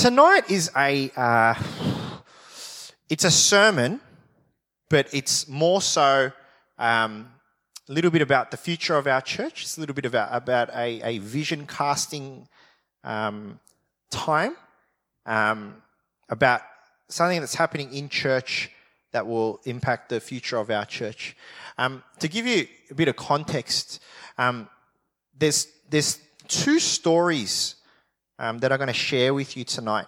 tonight is a uh, it's a sermon, but it's more so um, a little bit about the future of our church. It's a little bit about about a, a vision casting um, time um, about something that's happening in church that will impact the future of our church. Um, to give you a bit of context, um, there's there's two stories um, that I'm going to share with you tonight.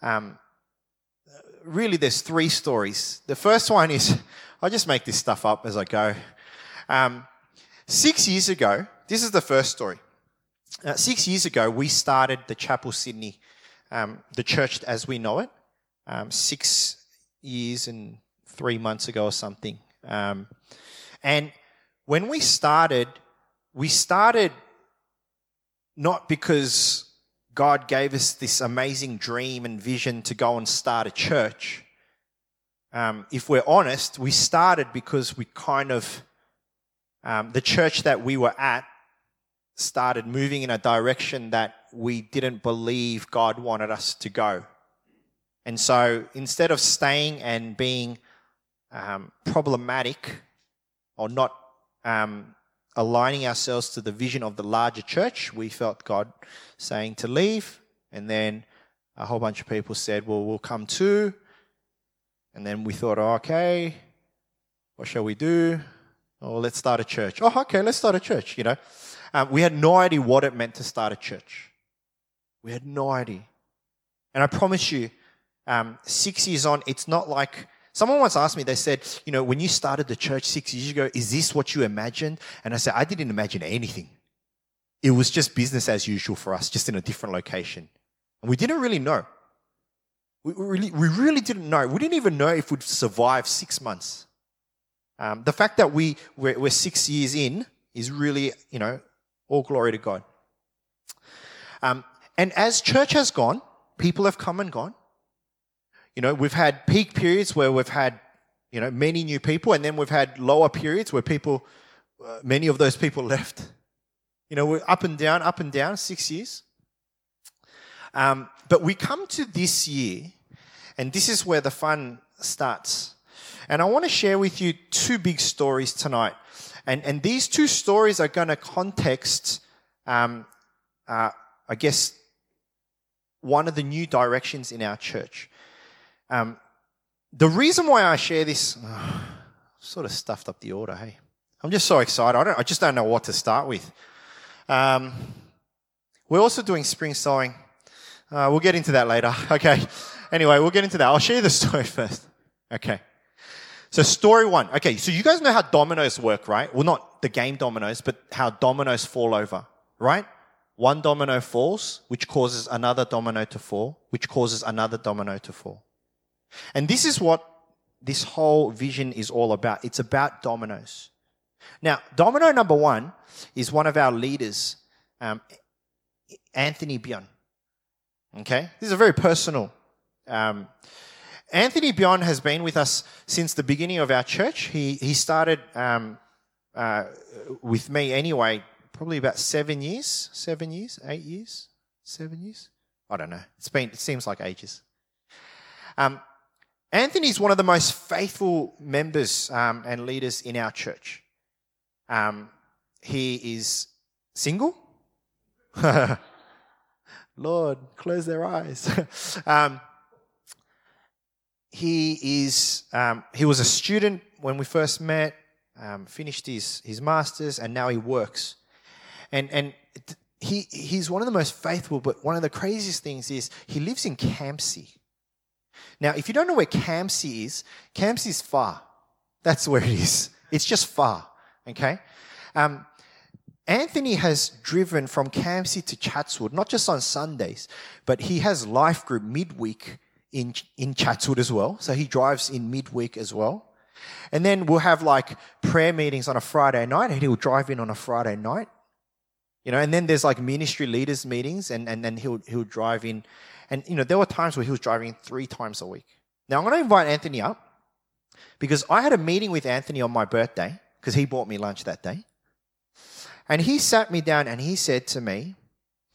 Um, really, there's three stories. The first one is I just make this stuff up as I go. Um, six years ago, this is the first story. Uh, six years ago, we started the Chapel Sydney, um, the church as we know it. Um, six years and three months ago or something. Um, and when we started, we started not because God gave us this amazing dream and vision to go and start a church. Um, if we're honest, we started because we kind of, um, the church that we were at started moving in a direction that we didn't believe God wanted us to go. And so instead of staying and being um, problematic or not um, aligning ourselves to the vision of the larger church, we felt God saying to leave. And then a whole bunch of people said, Well, we'll come too. And then we thought, oh, okay, what shall we do? Oh, let's start a church. Oh, okay, let's start a church, you know. Um, we had no idea what it meant to start a church. We had no idea. And I promise you, um, six years on, it's not like Someone once asked me, they said, you know, when you started the church six years ago, is this what you imagined? And I said, I didn't imagine anything. It was just business as usual for us, just in a different location. And we didn't really know. We really, we really didn't know. We didn't even know if we'd survive six months. Um, the fact that we, we're, we're six years in is really, you know, all glory to God. Um, and as church has gone, people have come and gone. You know, we've had peak periods where we've had, you know, many new people, and then we've had lower periods where people, uh, many of those people left. You know, we're up and down, up and down, six years. Um, but we come to this year, and this is where the fun starts. And I want to share with you two big stories tonight. And, and these two stories are going to context, um, uh, I guess, one of the new directions in our church. Um, the reason why I share this, oh, sort of stuffed up the order, hey. I'm just so excited. I, don't, I just don't know what to start with. Um, we're also doing spring sowing. Uh, we'll get into that later. Okay. Anyway, we'll get into that. I'll share the story first. Okay. So story one. Okay. So you guys know how dominoes work, right? Well, not the game dominoes, but how dominoes fall over, right? One domino falls, which causes another domino to fall, which causes another domino to fall. And this is what this whole vision is all about. It's about dominoes. Now, domino number one is one of our leaders, um, Anthony Bion. Okay? This is a very personal. Um, Anthony Bion has been with us since the beginning of our church. He, he started um, uh, with me anyway, probably about seven years, seven years, eight years, seven years. I don't know. It's been, it seems like ages. Um, Anthony's one of the most faithful members um, and leaders in our church. Um, he is single. Lord, close their eyes. um, he is. Um, he was a student when we first met. Um, finished his his masters, and now he works. And and he he's one of the most faithful. But one of the craziest things is he lives in Campsie. Now, if you don't know where Campsie is, Campsie is far. That's where it is. It's just far. Okay? Um, Anthony has driven from Campsie to Chatswood, not just on Sundays, but he has life group midweek in, in Chatswood as well. So he drives in midweek as well. And then we'll have like prayer meetings on a Friday night and he'll drive in on a Friday night. You know, and then there's like ministry leaders meetings and, and then he'll, he'll drive in and, you know, there were times where he was driving three times a week. Now, I'm going to invite Anthony up because I had a meeting with Anthony on my birthday because he bought me lunch that day. And he sat me down and he said to me,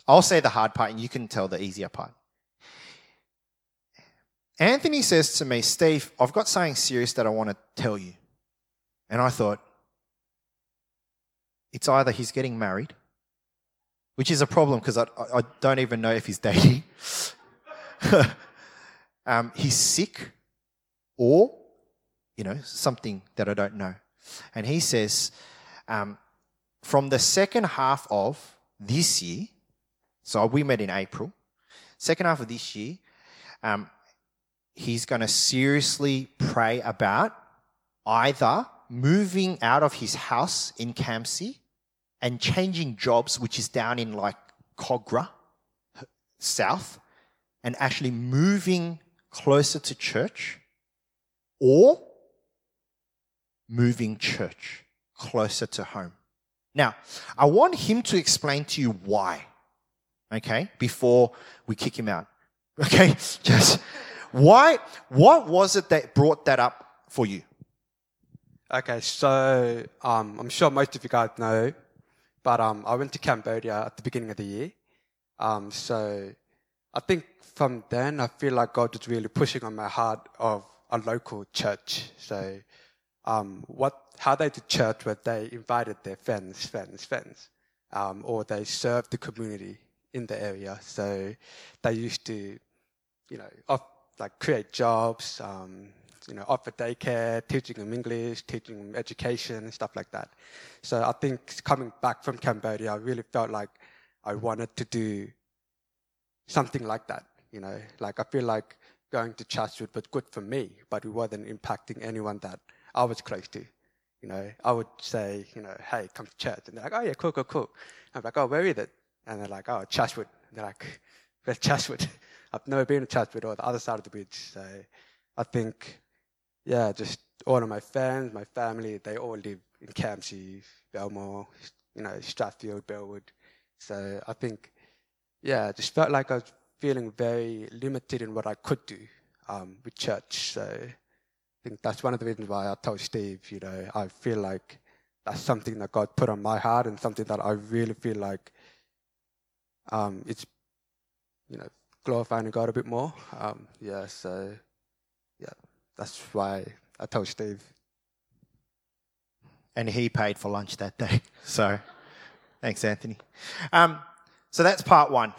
I'll say the hard part and you can tell the easier part. Anthony says to me, Steve, I've got something serious that I want to tell you. And I thought, it's either he's getting married, which is a problem because I, I don't even know if he's dating, um, he's sick, or, you know, something that I don't know. And he says, um, from the second half of this year, so we met in April, second half of this year, um, he's going to seriously pray about either moving out of his house in Campsie and changing jobs, which is down in like Kogarah, south, and actually moving closer to church, or moving church closer to home. Now, I want him to explain to you why, okay, before we kick him out. Okay, just why, what was it that brought that up for you? Okay, so um, I'm sure most of you guys know but um, I went to Cambodia at the beginning of the year. Um, so I think from then I feel like God was really pushing on my heart of a local church. So um, what how they did church was they invited their friends, friends, friends, um, or they served the community in the area. So they used to, you know, off, like create jobs, um, you know, offer daycare, teaching them English, teaching them education, stuff like that. So I think coming back from Cambodia, I really felt like I wanted to do something like that. You know, like I feel like going to Chatswood was good for me, but it wasn't impacting anyone that I was close to. You know, I would say, you know, hey, come to church. And they're like, oh, yeah, cool, cool, cool. I'm like, oh, where is it? And they're like, oh, Chatswood. They're like, where's Chatswood? I've never been to Chatswood or the other side of the bridge. So I think yeah, just all of my friends, my family, they all live in Campsie, Belmore, you know, Strathfield, Burwood. So I think, yeah, I just felt like I was feeling very limited in what I could do um, with church. So I think that's one of the reasons why I told Steve, you know, I feel like that's something that God put on my heart and something that I really feel like um, it's, you know, glorifying God a bit more. Um, yeah, so yeah. That's why I told Steve. And he paid for lunch that day. So thanks, Anthony. Um, so that's part one.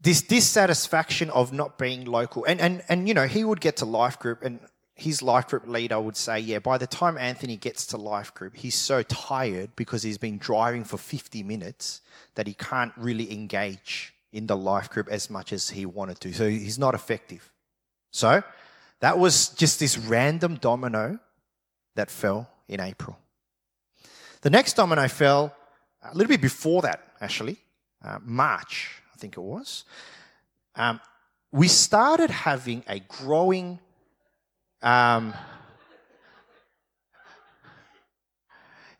This dissatisfaction of not being local. And, and, and, you know, he would get to life group, and his life group leader would say, Yeah, by the time Anthony gets to life group, he's so tired because he's been driving for 50 minutes that he can't really engage in the life group as much as he wanted to. So he's not effective. So that was just this random domino that fell in April. The next domino fell a little bit before that, actually, uh, March, I think it was. Um, we started having a growing. Um,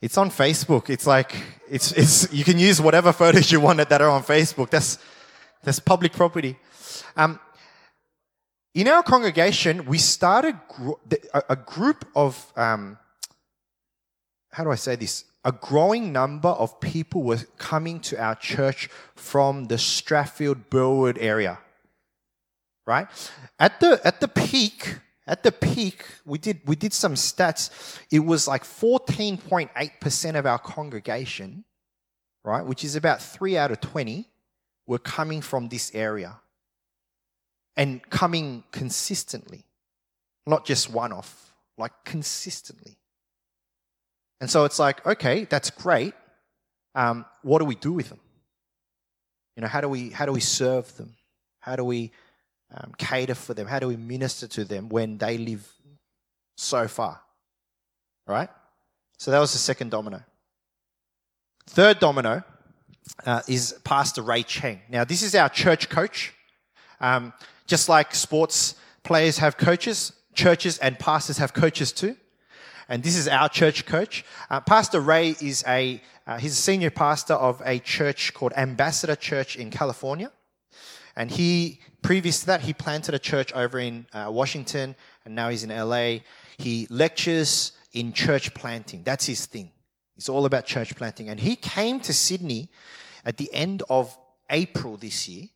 it's on Facebook. It's like it's it's you can use whatever photos you want that are on Facebook. That's that's public property. Um, in our congregation, we started a group of, um, how do I say this? A growing number of people were coming to our church from the Strathfield Burwood area. Right? At the, at the peak, at the peak, we did, we did some stats. It was like 14.8% of our congregation, right, which is about three out of 20, were coming from this area and coming consistently, not just one off, like consistently. And so it's like, okay, that's great. Um, what do we do with them? You know, how do we how do we serve them? How do we um, cater for them? How do we minister to them when they live so far? All right. So that was the second domino. Third domino uh, is Pastor Ray Cheng. Now, this is our church coach. Um, just like sports players have coaches, churches and pastors have coaches too. And this is our church coach. Uh, pastor Ray is a, uh, he's a senior pastor of a church called Ambassador Church in California. And he, previous to that, he planted a church over in uh, Washington and now he's in LA. He lectures in church planting. That's his thing. It's all about church planting. And he came to Sydney at the end of April this year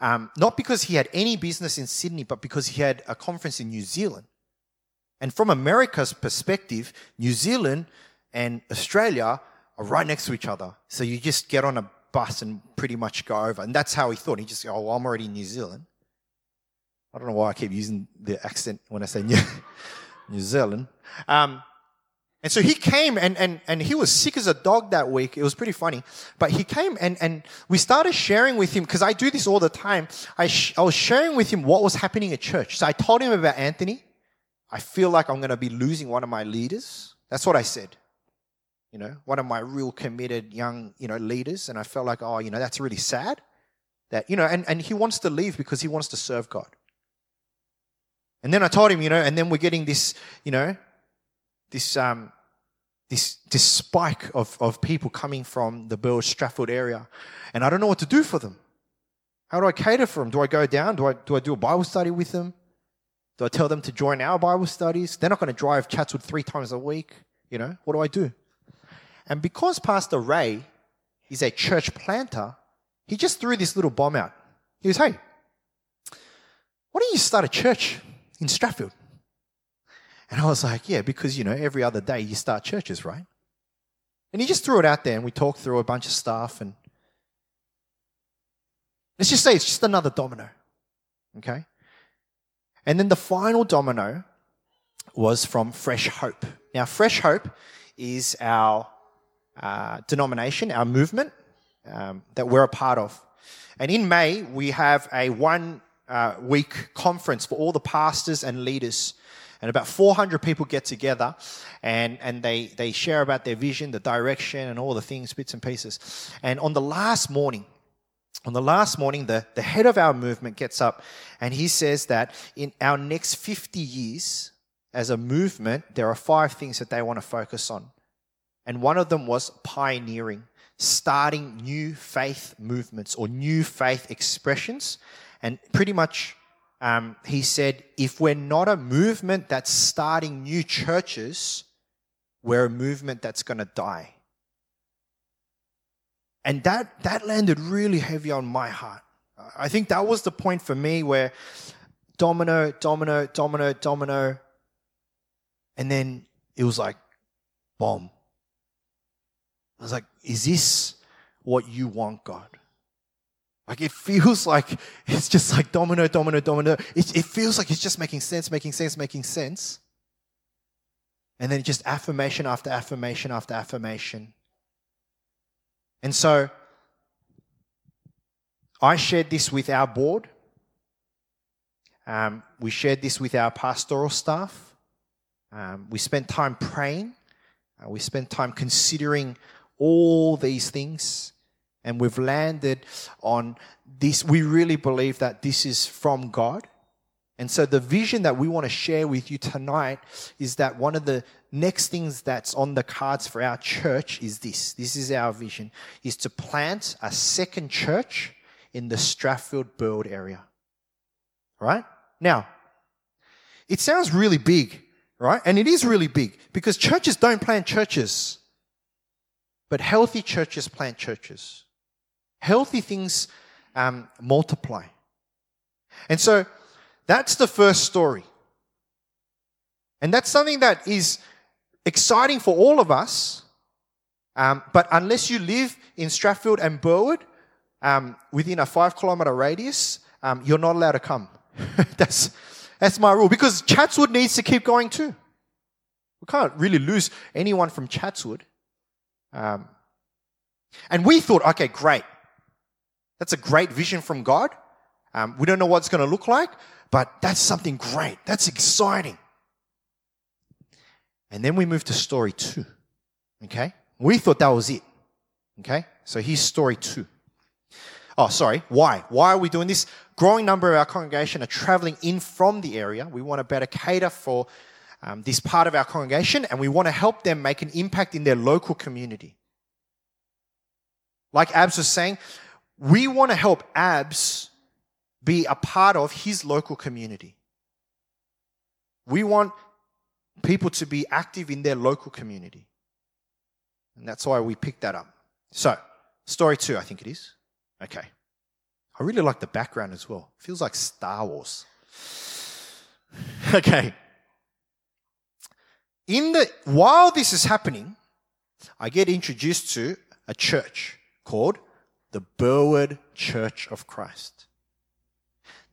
Um, not because he had any business in Sydney, but because he had a conference in New Zealand. And from America's perspective, New Zealand and Australia are right next to each other. So you just get on a bus and pretty much go over. And that's how he thought. He just, oh, well, I'm already in New Zealand. I don't know why I keep using the accent when I say New, New Zealand. Um, and so he came and, and, and he was sick as a dog that week. It was pretty funny. But he came and, and we started sharing with him, because I do this all the time. I, sh- I was sharing with him what was happening at church. So I told him about Anthony. I feel like I'm going to be losing one of my leaders. That's what I said. You know, one of my real committed young, you know, leaders. And I felt like, oh, you know, that's really sad. That, you know, and, and he wants to leave because he wants to serve God. And then I told him, you know, and then we're getting this, you know, this, um, this, this spike of, of people coming from the Burwood Strathfield area. And I don't know what to do for them. How do I cater for them? Do I go down? Do I, do I do a Bible study with them? Do I tell them to join our Bible studies? They're not going to drive Chatswood three times a week. You know, what do I do? And because Pastor Ray is a church planter, he just threw this little bomb out. He goes, Hey, why don't you start a church in Strathfield? And I was like, yeah, because, you know, every other day you start churches, right? And he just threw it out there and we talked through a bunch of stuff and let's just say it's just another domino. Okay? And then the final domino was from Fresh Hope. Now, Fresh Hope is our uh, denomination, our movement um, that we're a part of. And in May, we have a one uh, week conference for all the pastors and leaders and about 400 people get together and, and they, they share about their vision, the direction, and all the things, bits and pieces. And on the last morning, on the last morning, the, the head of our movement gets up and he says that in our next 50 years as a movement, there are five things that they want to focus on. And one of them was pioneering, starting new faith movements or new faith expressions. And pretty much um, he said, if we're not a movement that's starting new churches, we're a movement that's going to die. And that, that landed really heavy on my heart. I think that was the point for me where domino, domino, domino, domino. And then it was like, bomb. I was like, is this what you want, God? Like it feels like it's just like domino, domino, domino. It, it feels like it's just making sense, making sense, making sense. And then just affirmation after affirmation after affirmation. And so I shared this with our board. Um, we shared this with our pastoral staff. Um, we spent time praying. Uh, we spent time considering all these things and we've landed on this. We really believe that this is from God. And so the vision that we want to share with you tonight is that one of the next things that's on the cards for our church is this. This is our vision is to plant a second church in the Strathfield Burwood area. Right? Now, it sounds really big, right? And it is really big because churches don't plant churches. But healthy churches plant churches healthy things um, multiply. And so that's the first story. And that's something that is exciting for all of us. Um, but unless you live in Strathfield and Burwood, um, within a five kilometer radius, um, you're not allowed to come. that's, that's my rule. Because Chatswood needs to keep going too. We can't really lose anyone from Chatswood. Um, and we thought, okay, great. That's a great vision from God. Um, we don't know what it's going to look like, but that's something great. That's exciting. And then we move to story two. Okay? We thought that was it. Okay? So here's story two. Oh, sorry. Why? Why are we doing this? Growing number of our congregation are traveling in from the area. We want to better cater for um, this part of our congregation and we want to help them make an impact in their local community. Like Abs was saying, we want to help Abs be a part of his local community. We want people to be active in their local community. And that's why we picked that up. So, story two, I think it is. Okay. I really like the background as well. Feels like Star Wars. okay. In the while this is happening, I get introduced to a church called the Burwood Church of Christ.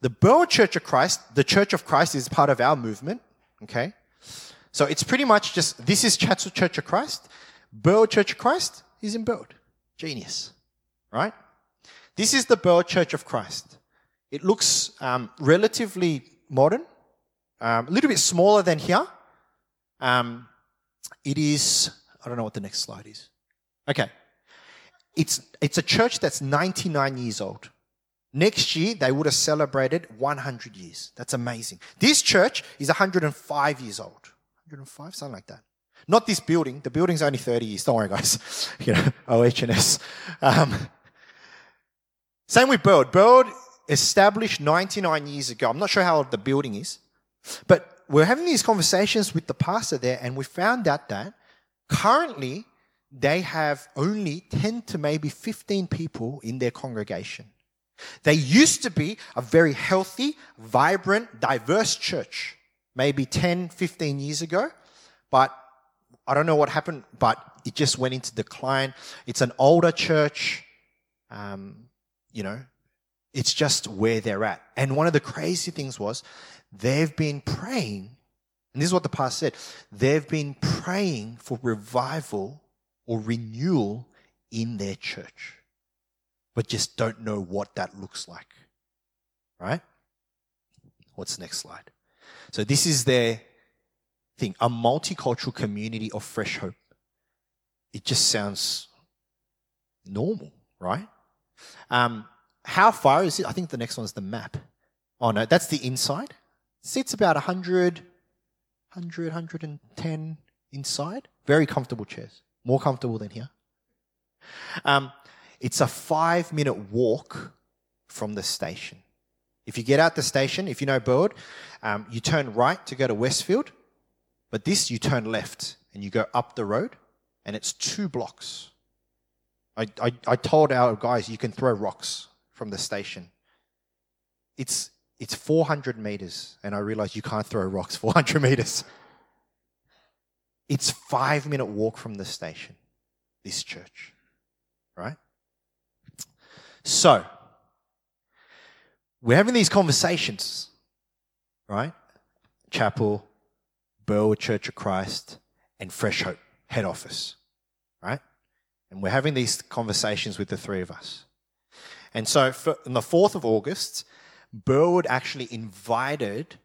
The Burwood Church of Christ, the Church of Christ is part of our movement, okay? So it's pretty much just this is Chatswood Church of Christ. Burwood Church of Christ is in Burwood. Genius, right? This is the Burwood Church of Christ. It looks um, relatively modern, um, a little bit smaller than here. Um, it is, I don't know what the next slide is. Okay. It's, it's a church that's 99 years old. Next year, they would have celebrated 100 years. That's amazing. This church is 105 years old. 105, something like that. Not this building. The building's only 30 years. Don't worry, guys. you know, OHS. Um, same with Bird. Bird established 99 years ago. I'm not sure how old the building is, but we're having these conversations with the pastor there, and we found out that currently they have only 10 to maybe 15 people in their congregation. They used to be a very healthy, vibrant, diverse church, maybe 10, 15 years ago, but I don't know what happened, but it just went into decline. It's an older church. Um, you know, it's just where they're at. And one of the crazy things was they've been praying, and this is what the pastor said they've been praying for revival or renewal in their church, but just don't know what that looks like. Right? What's the next slide? So, this is their thing a multicultural community of fresh hope. It just sounds normal, right? Um, how far is it? I think the next one's the map. Oh no, that's the inside. Sits about 100, 100, 110 inside. Very comfortable chairs. More comfortable than here. Um, it's a five minute walk from the station. If you get out the station, if you know Burwood, um, you turn right to go to Westfield, but this you turn left and you go up the road, and it's two blocks. I, I, I told our guys you can throw rocks from the station. It's, it's 400 meters, and I realized you can't throw rocks 400 meters. It's five minute walk from the station, this church, right? So, we're having these conversations, right? Chapel, Burwood Church of Christ, and Fresh Hope head office, right? And we're having these conversations with the three of us. And so on the 4th of August, Burwood actually invited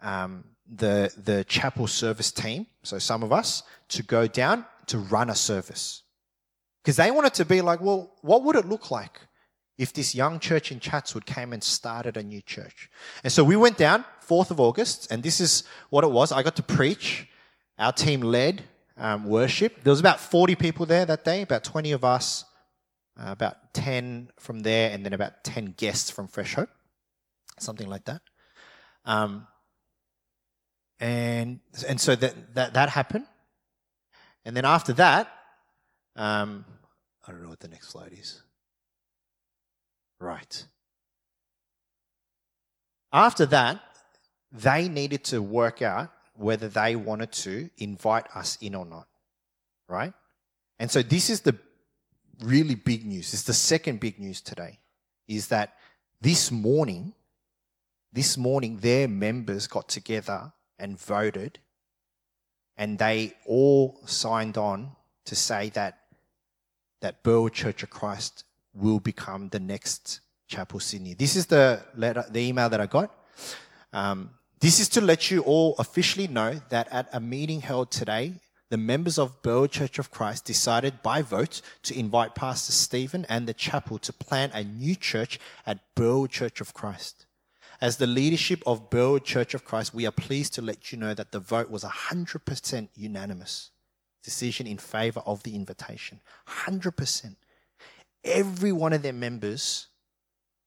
um, the, the chapel service team, so some of us, to go down to run a service. Because they wanted to be like, well, what would it look like if this young church in Chatswood came and started a new church? And so we went down, 4th of August, and this is what it was. I got to preach. Our team led um, worship. There was about 40 people there that day, about 20 of us, uh, about 10 from there, and then about 10 guests from Fresh Hope, something like that. Um, and and so that, that, that happened. And then after that, um, I don't know what the next slide is. Right. After that, they needed to work out whether they wanted to invite us in or not. Right? And so this is the really big news. It's the second big news today is that this morning, this morning, their members got together and voted, and they all signed on to say that that Burwood Church of Christ will become the next Chapel Sydney. This is the letter, the email that I got. Um, this is to let you all officially know that at a meeting held today, the members of Burwood Church of Christ decided by vote to invite Pastor Stephen and the chapel to plant a new church at Burwood Church of Christ. As the leadership of Burwood Church of Christ, we are pleased to let you know that the vote was 100% unanimous decision in favor of the invitation. 100%. Every one of their members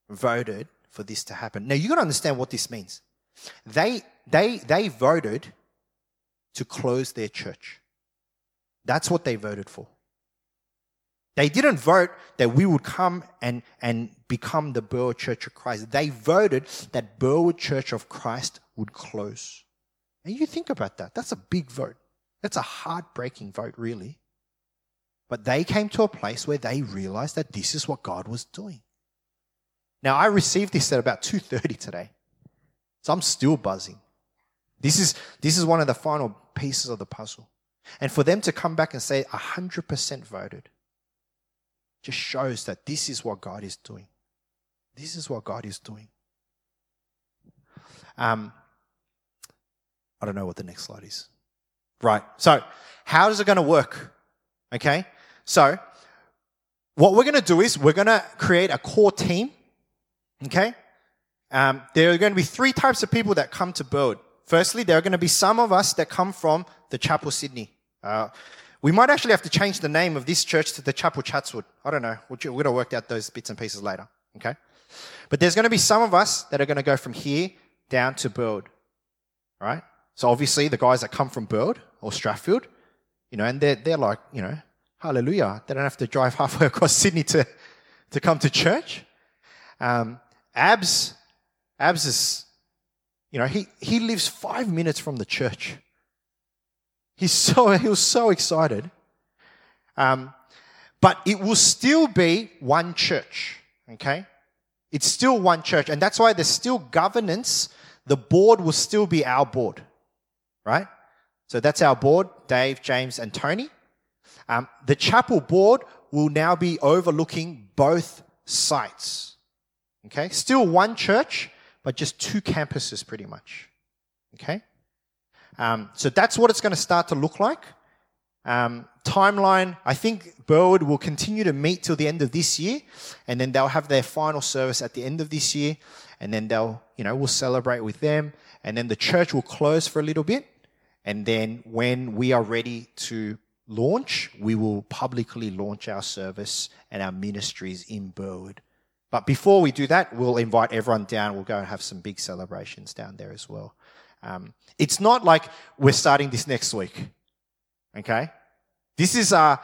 voted for this to happen. Now, you got to understand what this means. They, they, they voted to close their church. That's what they voted for. They didn't vote that we would come and, and become the Burwood Church of Christ. They voted that Burwood Church of Christ would close. And you think about that. That's a big vote. That's a heartbreaking vote, really. But they came to a place where they realized that this is what God was doing. Now, I received this at about 2.30 today. So I'm still buzzing. This is, this is one of the final pieces of the puzzle. And for them to come back and say 100% voted just shows that this is what God is doing. This is what God is doing. Um, I don't know what the next slide is. Right. So, how is it going to work? Okay. So, what we're going to do is we're going to create a core team. Okay. Um, there are going to be three types of people that come to Burwood. Firstly, there are going to be some of us that come from the Chapel Sydney. Uh, we might actually have to change the name of this church to the Chapel Chatswood. I don't know. We're going to work out those bits and pieces later. Okay. But there's going to be some of us that are going to go from here down to Burwood. Right? So obviously the guys that come from Burwood or Strathfield, you know, and they're, they're like, you know, hallelujah. They don't have to drive halfway across Sydney to, to come to church. Um, Abs, Abs is, you know, he, he lives five minutes from the church. He's so, he was so excited. Um, but it will still be one church, okay? It's still one church. And that's why there's still governance. The board will still be our board, right? So that's our board, Dave, James, and Tony. Um, the chapel board will now be overlooking both sites. Okay? Still one church, but just two campuses pretty much. Okay? Um, so that's what it's going to start to look like. Um, timeline, I think Burwood will continue to meet till the end of this year, and then they'll have their final service at the end of this year, and then they'll, you know, we'll celebrate with them, and then the church will close for a little bit, and then when we are ready to launch, we will publicly launch our service and our ministries in Burwood. But before we do that, we'll invite everyone down. We'll go and have some big celebrations down there as well. Um, it's not like we're starting this next week. Okay? This is uh,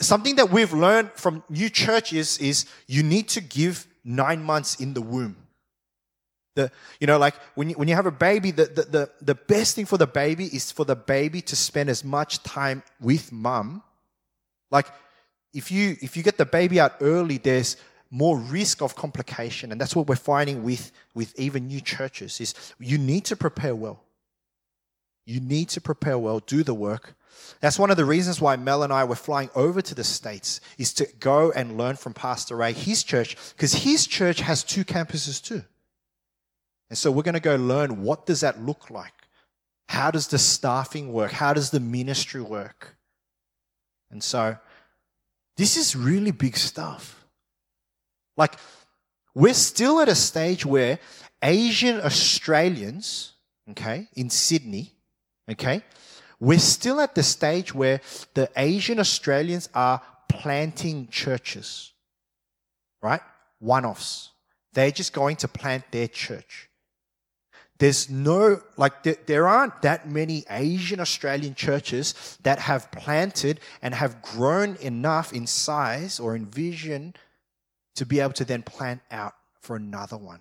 something that we've learned from new churches is you need to give nine months in the womb. The, you know, like when you, when you have a baby, the, the, the, the best thing for the baby is for the baby to spend as much time with mum. Like if you, if you get the baby out early, there's more risk of complication. And that's what we're finding with, with even new churches is you need to prepare well. You need to prepare well, do the work. That's one of the reasons why Mel and I were flying over to the States is to go and learn from Pastor Ray, his church, because his church has two campuses too. And so we're going to go learn what does that look like? How does the staffing work? How does the ministry work? And so this is really big stuff. Like we're still at a stage where Asian Australians, okay, in Sydney, okay, we're still at the stage where the Asian Australians are planting churches, right? One offs. They're just going to plant their church. There's no, like, there, there aren't that many Asian Australian churches that have planted and have grown enough in size or in vision to be able to then plant out for another one.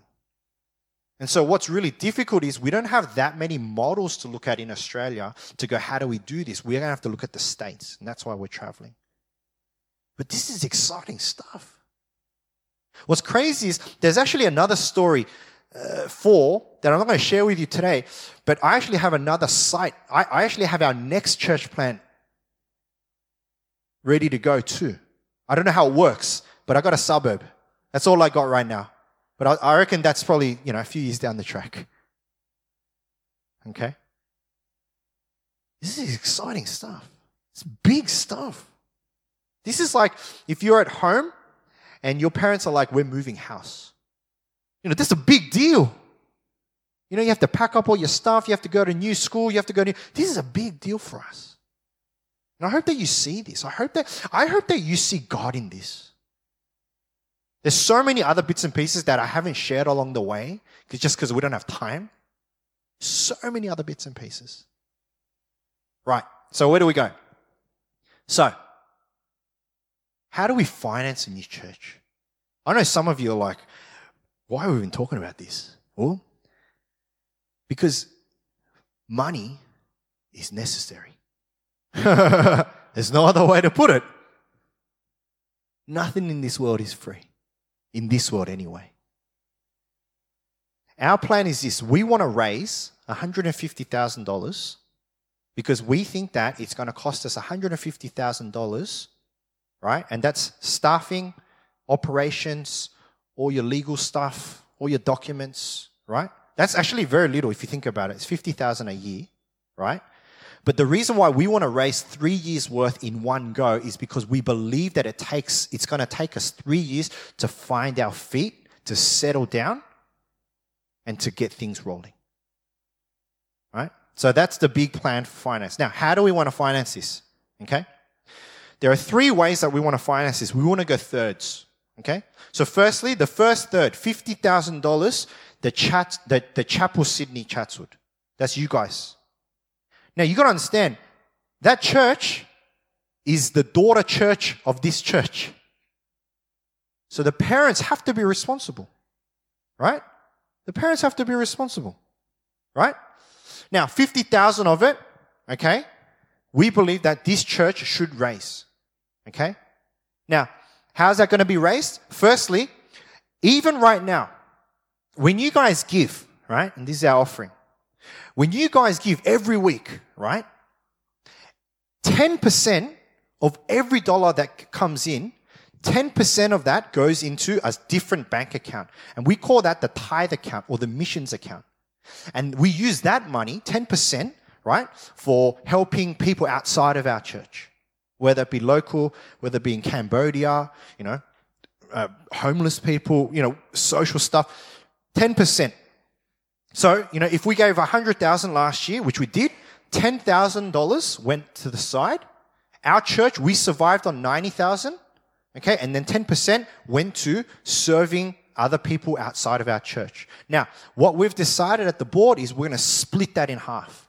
And so, what's really difficult is we don't have that many models to look at in Australia to go, how do we do this? We're going to have to look at the States, and that's why we're traveling. But this is exciting stuff. What's crazy is there's actually another story uh, that I'm not going to share with you today, but I actually have another site. I, I actually have our next church plant ready to go too. I don't know how it works, but I got a suburb. That's all I got right now. But I, I reckon that's probably, you know, a few years down the track. Okay? This is exciting stuff. It's big stuff. This is like if you're at home and your parents are like, we're moving house. You know, this is a big deal. You know, you have to pack up all your stuff, you have to go to new school, you have to go to this is a big deal for us. And I hope that you see this. I hope that I hope that you see God in this. There's so many other bits and pieces that I haven't shared along the way, just because we don't have time. So many other bits and pieces. Right. So where do we go? So, How do we finance a new church? I know some of you are like, why are we even talking about this? Well, because money is necessary. There's no other way to put it. Nothing in this world is free. In this world, anyway. Our plan is this we want to raise $150,000 because we think that it's going to cost us $150,000, right? And that's staffing, operations, all your legal stuff, all your documents, right? That's actually very little if you think about it. It's 50,000 a year, right? But the reason why we want to raise three years worth in one go is because we believe that it takes, it's going to take us three years to find our feet, to settle down, and to get things rolling. Right? So that's the big plan for finance. Now, how do we want to finance this? Okay? There are three ways that we want to finance this. We want to go thirds. Okay? So firstly, the first third, $50,000, the, chat, the, the Chapel Sydney Chatswood. That's you guys. Now you got to understand that church is the daughter church of this church. So the parents have to be responsible, right? The parents have to be responsible, right? Now, 50,000 of it, okay, we believe that this church should raise, okay? Now, how's that going to be raised? Firstly, even right now, when you guys give, right, and this is our offering, when you guys give every week, right? 10% of every dollar that comes in, 10% of that goes into a different bank account. And we call that the tithe account or the missions account. And we use that money, 10%, right, for helping people outside of our church, whether it be local, whether it be in Cambodia, you know, uh, homeless people, you know, social stuff. 10%. So, you know, if we gave 100,000 last year, which we did, $10,000 went to the side. Our church, we survived on 90,000. Okay. And then 10% went to serving other people outside of our church. Now, what we've decided at the board is we're going to split that in half.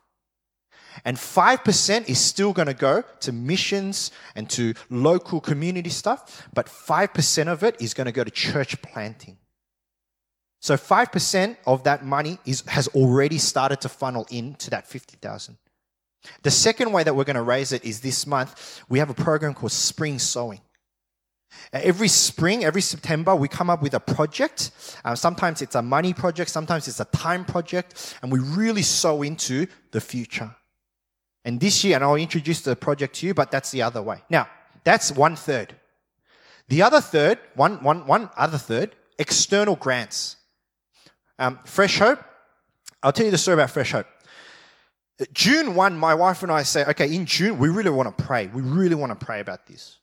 And 5% is still going to go to missions and to local community stuff, but 5% of it is going to go to church planting. So 5% of that money is, has already started to funnel into that 50,000. The second way that we're going to raise it is this month, we have a program called Spring Sowing. Every spring, every September, we come up with a project. Uh, sometimes it's a money project, sometimes it's a time project, and we really sow into the future. And this year, and I'll introduce the project to you, but that's the other way. Now, that's one third. The other third, one, one, one other third, external grants. Um, Fresh Hope, I'll tell you the story about Fresh Hope. June 1, my wife and I say, okay, in June, we really want to pray. We really want to pray about this.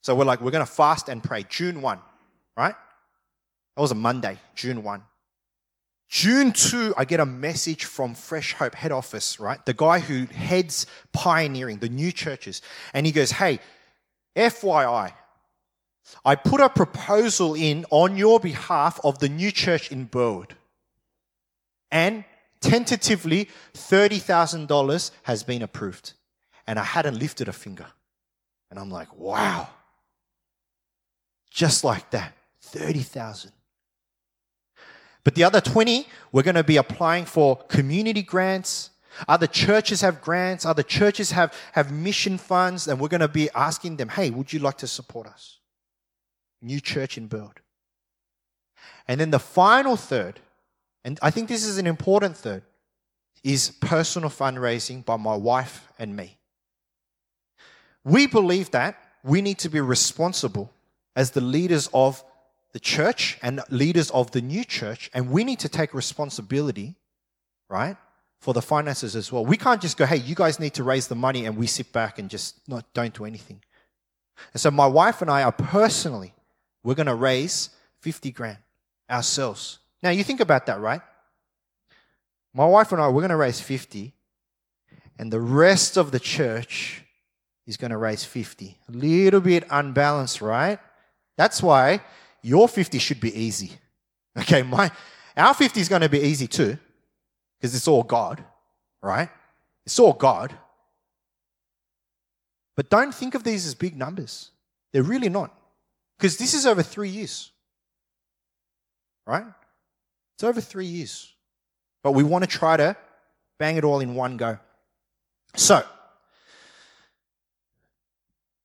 So we're like, we're going to fast and pray. June 1, right? That was a Monday, June 1. June 2, I get a message from Fresh Hope head office, right? The guy who heads pioneering the new churches. And he goes, hey, FYI, I put a proposal in on your behalf of the new church in Burwood and tentatively $30,000 has been approved. And I hadn't lifted a finger. And I'm like, wow. Just like that. 30,000. But the other 20, we're going to be applying for community grants. Other churches have grants. Other churches have, have mission funds. And we're going to be asking them, hey, would you like to support us? New church in build. And then the final third and I think this is an important third, is personal fundraising by my wife and me. We believe that we need to be responsible as the leaders of the church and leaders of the new church, and we need to take responsibility, right, for the finances as well. We can't just go, hey, you guys need to raise the money, and we sit back and just not, don't do anything. And so my wife and I are personally, we're going to raise 50 grand ourselves now, you think about that, right? My wife and I, we're going to raise 50, and the rest of the church is going to raise 50. A little bit unbalanced, right? That's why your 50 should be easy. Okay, my our 50 is going to be easy too, because it's all God, right? It's all God. But don't think of these as big numbers. They're really not. Because this is over three years. Right? It's over three years. But we want to try to bang it all in one go. So,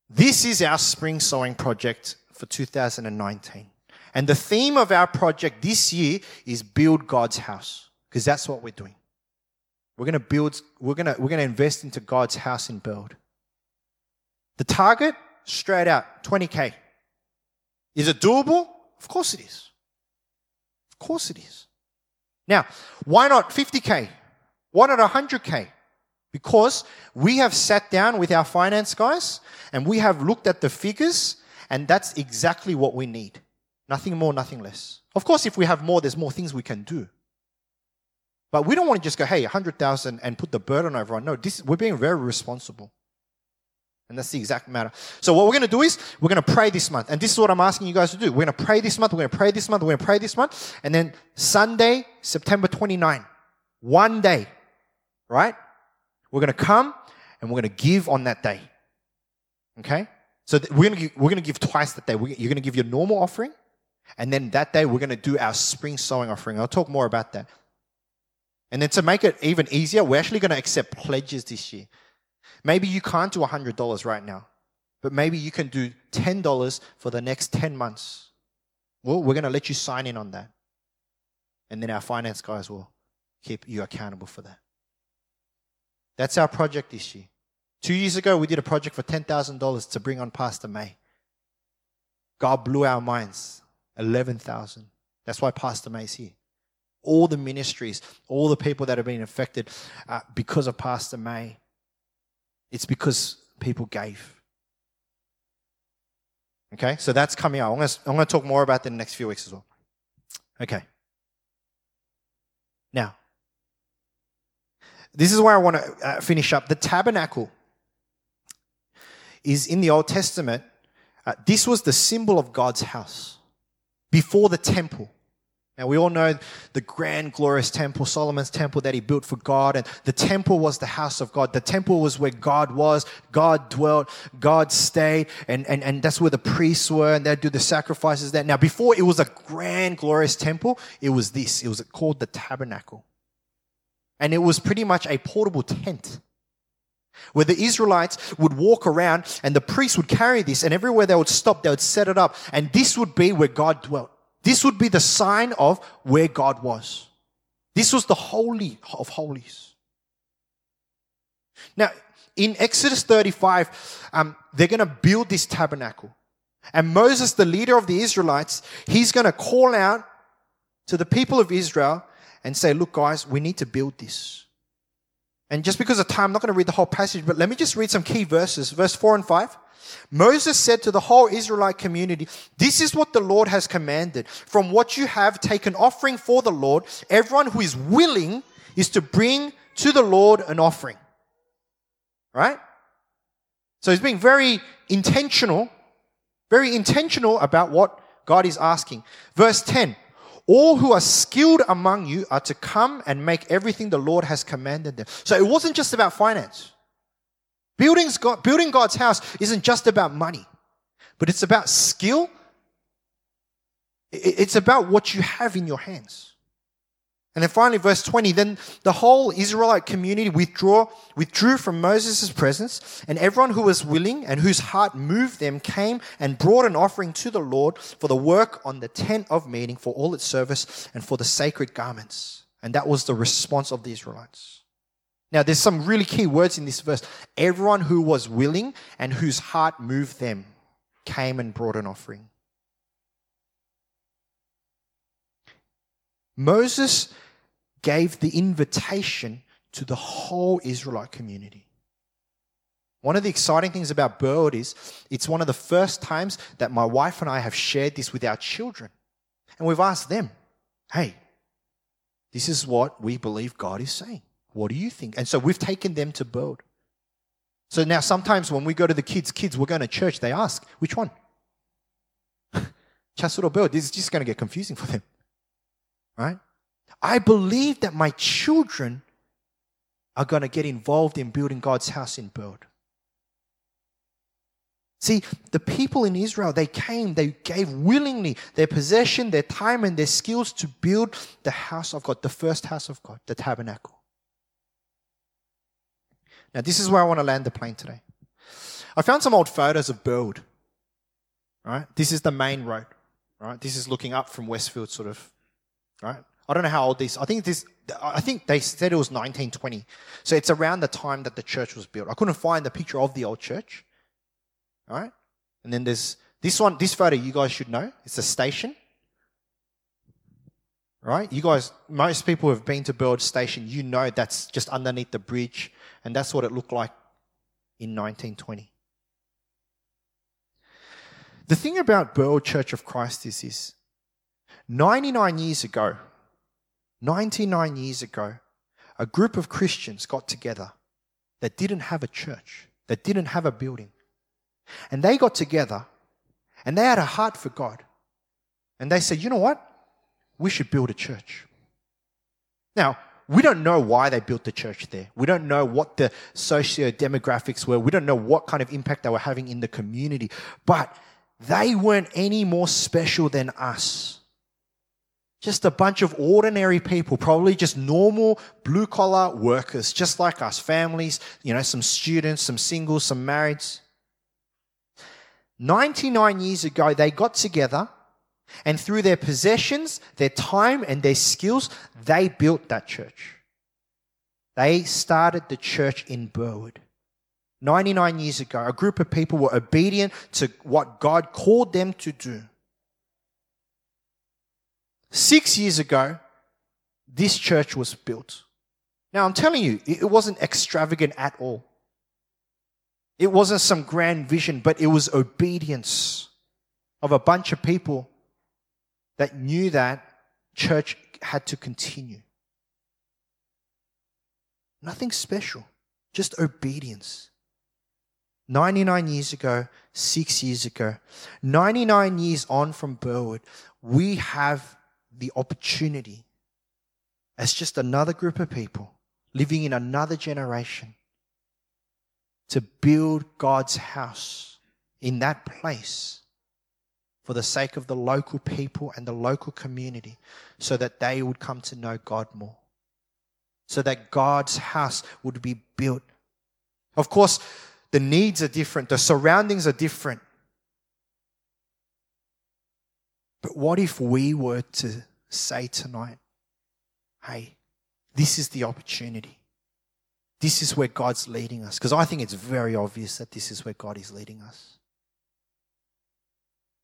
this is our spring sowing project for 2019. And the theme of our project this year is build God's house, because that's what we're doing. We're going to build, we're going to, we're going to invest into God's house in Burwood. The target, straight out, 20K. Is it doable? Of course it is. Of course it is. Now, why not 50K? Why not 100K? Because we have sat down with our finance guys and we have looked at the figures, and that's exactly what we need. Nothing more, nothing less. Of course, if we have more, there's more things we can do. But we don't want to just go, hey, 100,000 and put the burden over on. No, this, we're being very responsible. And that's the exact matter. So what we're going to do is we're going to pray this month. And this is what I'm asking you guys to do. We're going to pray this month. We're going to pray this month. We're going to pray this month. And then Sunday, September 29, one day, right? We're going to come and we're going to give on that day. Okay? So we're going we're to give twice that day. you're going to give your normal offering. And then that day we're going to do our spring sowing offering. I'll talk more about that. And then to make it even easier, we're actually going to accept pledges this year. Maybe you can't do $100 right now, but maybe you can do $10 for the next 10 months. Well, we're going to let you sign in on that. And then our finance guys will keep you accountable for that. That's our project this year. Two years ago, we did a project for $10,000 to bring on Pastor May. God blew our minds. 11,000. That's why Pastor May is here. All the ministries, all the people that have been affected uh, because of Pastor May, it's because people gave. Okay, so that's coming out. I'm going, to, I'm going to talk more about that in the next few weeks as well. Okay. Now, this is where I want to uh, finish up. The tabernacle is in the Old Testament. Uh, this was the symbol of God's house before the temple. Now, we all know the grand, glorious temple, Solomon's temple that he built for God. And the temple was the house of God. The temple was where God was, God dwelt, God stayed, and, and, and that's where the priests were, and they'd do the sacrifices there. Now, before it was a grand, glorious temple, it was this. It was called the tabernacle. And it was pretty much a portable tent where the Israelites would walk around and the priests would carry this, and everywhere they would stop, they would set it up, and this would be where God dwelt. This would be the sign of where God was. This was the holy of holies. Now, in Exodus 35, um, they're going to build this tabernacle. And Moses, the leader of the Israelites, he's going to call out to the people of Israel and say, Look, guys, we need to build this. And just because of time, I'm not going to read the whole passage, but let me just read some key verses. Verse 4 and 5. Moses said to the whole Israelite community, This is what the Lord has commanded. From what you have, take an offering for the Lord. Everyone who is willing is to bring to the Lord an offering. Right? So he's being very intentional, very intentional about what God is asking. Verse 10 All who are skilled among you are to come and make everything the Lord has commanded them. So it wasn't just about finance. Building God's house isn't just about money, but it's about skill. It's about what you have in your hands. And then finally, verse 20, then the whole Israelite community withdraw, withdrew from Moses' presence, and everyone who was willing and whose heart moved them came and brought an offering to the Lord for the work on the tent of meeting, for all its service, and for the sacred garments. And that was the response of the Israelites. Now, there's some really key words in this verse. Everyone who was willing and whose heart moved them came and brought an offering. Moses gave the invitation to the whole Israelite community. One of the exciting things about Burwood is it's one of the first times that my wife and I have shared this with our children. And we've asked them, hey, this is what we believe God is saying. What do you think? And so we've taken them to Burwood. So now sometimes when we go to the kids, kids, we're going to church, they ask, which one? Chatswood or Burwood? This is just going to get confusing for them. Right? I believe that my children are going to get involved in building God's house in Burwood. See, the people in Israel, they came, they gave willingly their possession, their time, and their skills to build the house of God, the first house of God, the tabernacle. Now, this is where I want to land the plane today. I found some old photos of Burwood. Right? This is the main road. Right? This is looking up from Westfield, sort of. Right? I don't know how old this. I think this. I think they said it was 1920. So it's around the time that the church was built. I couldn't find the picture of the old church. All right. And then there's this one. This photo you guys should know. It's a station. Right? You guys, most people have been to Burwood Station, you know that's just underneath the bridge, and that's what it looked like in 1920. The thing about Burwood Church of Christ is this 99 years ago, 99 years ago, a group of Christians got together that didn't have a church, that didn't have a building. And they got together and they had a heart for God. And they said, you know what? We should build a church. Now, we don't know why they built the church there. We don't know what the socio demographics were. We don't know what kind of impact they were having in the community. But they weren't any more special than us. Just a bunch of ordinary people, probably just normal blue collar workers, just like us, families, you know, some students, some singles, some marrieds. 99 years ago, they got together and through their possessions, their time, and their skills, they built that church. They started the church in Burwood. 99 years ago, a group of people were obedient to what God called them to do. Six years ago, this church was built. Now, I'm telling you, it wasn't extravagant at all. It wasn't some grand vision, but it was obedience of a bunch of people that knew that church had to continue. Nothing special, just obedience. 99 years ago, six years ago, 99 years on from Burwood, we have the opportunity as just another group of people living in another generation to build God's house in that place for the sake of the local people and the local community so that they would come to know God more. So that God's house would be built. Of course, the needs are different, the surroundings are different. But what if we were to say tonight, hey, this is the opportunity? This is where God's leading us. Because I think it's very obvious that this is where God is leading us.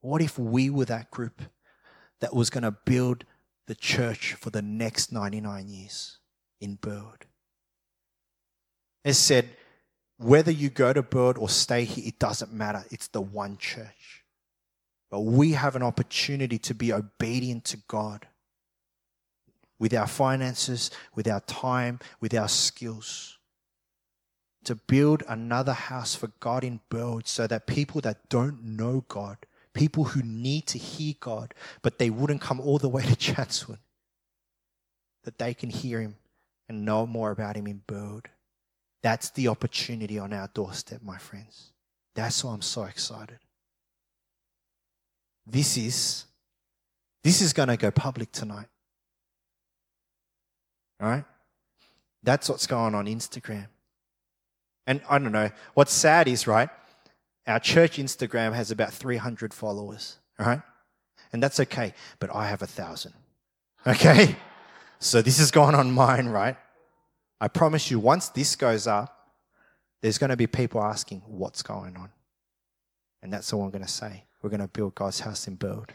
What if we were that group that was going to build the church for the next 99 years in Burwood? As said, whether you go to Burwood or stay here, it doesn't matter. It's the one church. But we have an opportunity to be obedient to God with our finances, with our time, with our skills. To build another house for God in Burwood so that people that don't know God people who need to hear God, but they wouldn't come all the way to Chatswood, that they can hear Him and know more about Him in Burwood. That's the opportunity on our doorstep, my friends. That's why I'm so excited. This is this is going to go public tonight. All right? That's what's going on Instagram. And I don't know, what's sad is, right? Our church Instagram has about 300 followers, all right? And that's okay, but I have a thousand, okay? so this is going on mine, right? I promise you, once this goes up, there's going to be people asking, what's going on? And that's all I'm going to say. We're going to build God's house in Burwood.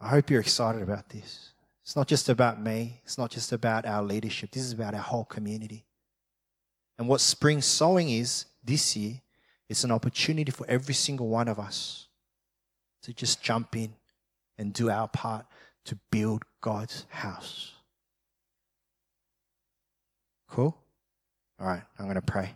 I hope you're excited about this. It's not just about me. It's not just about our leadership. This is about our whole community. And what spring sowing is, this year, it's an opportunity for every single one of us to just jump in and do our part to build God's house. Cool? All right, I'm going to pray.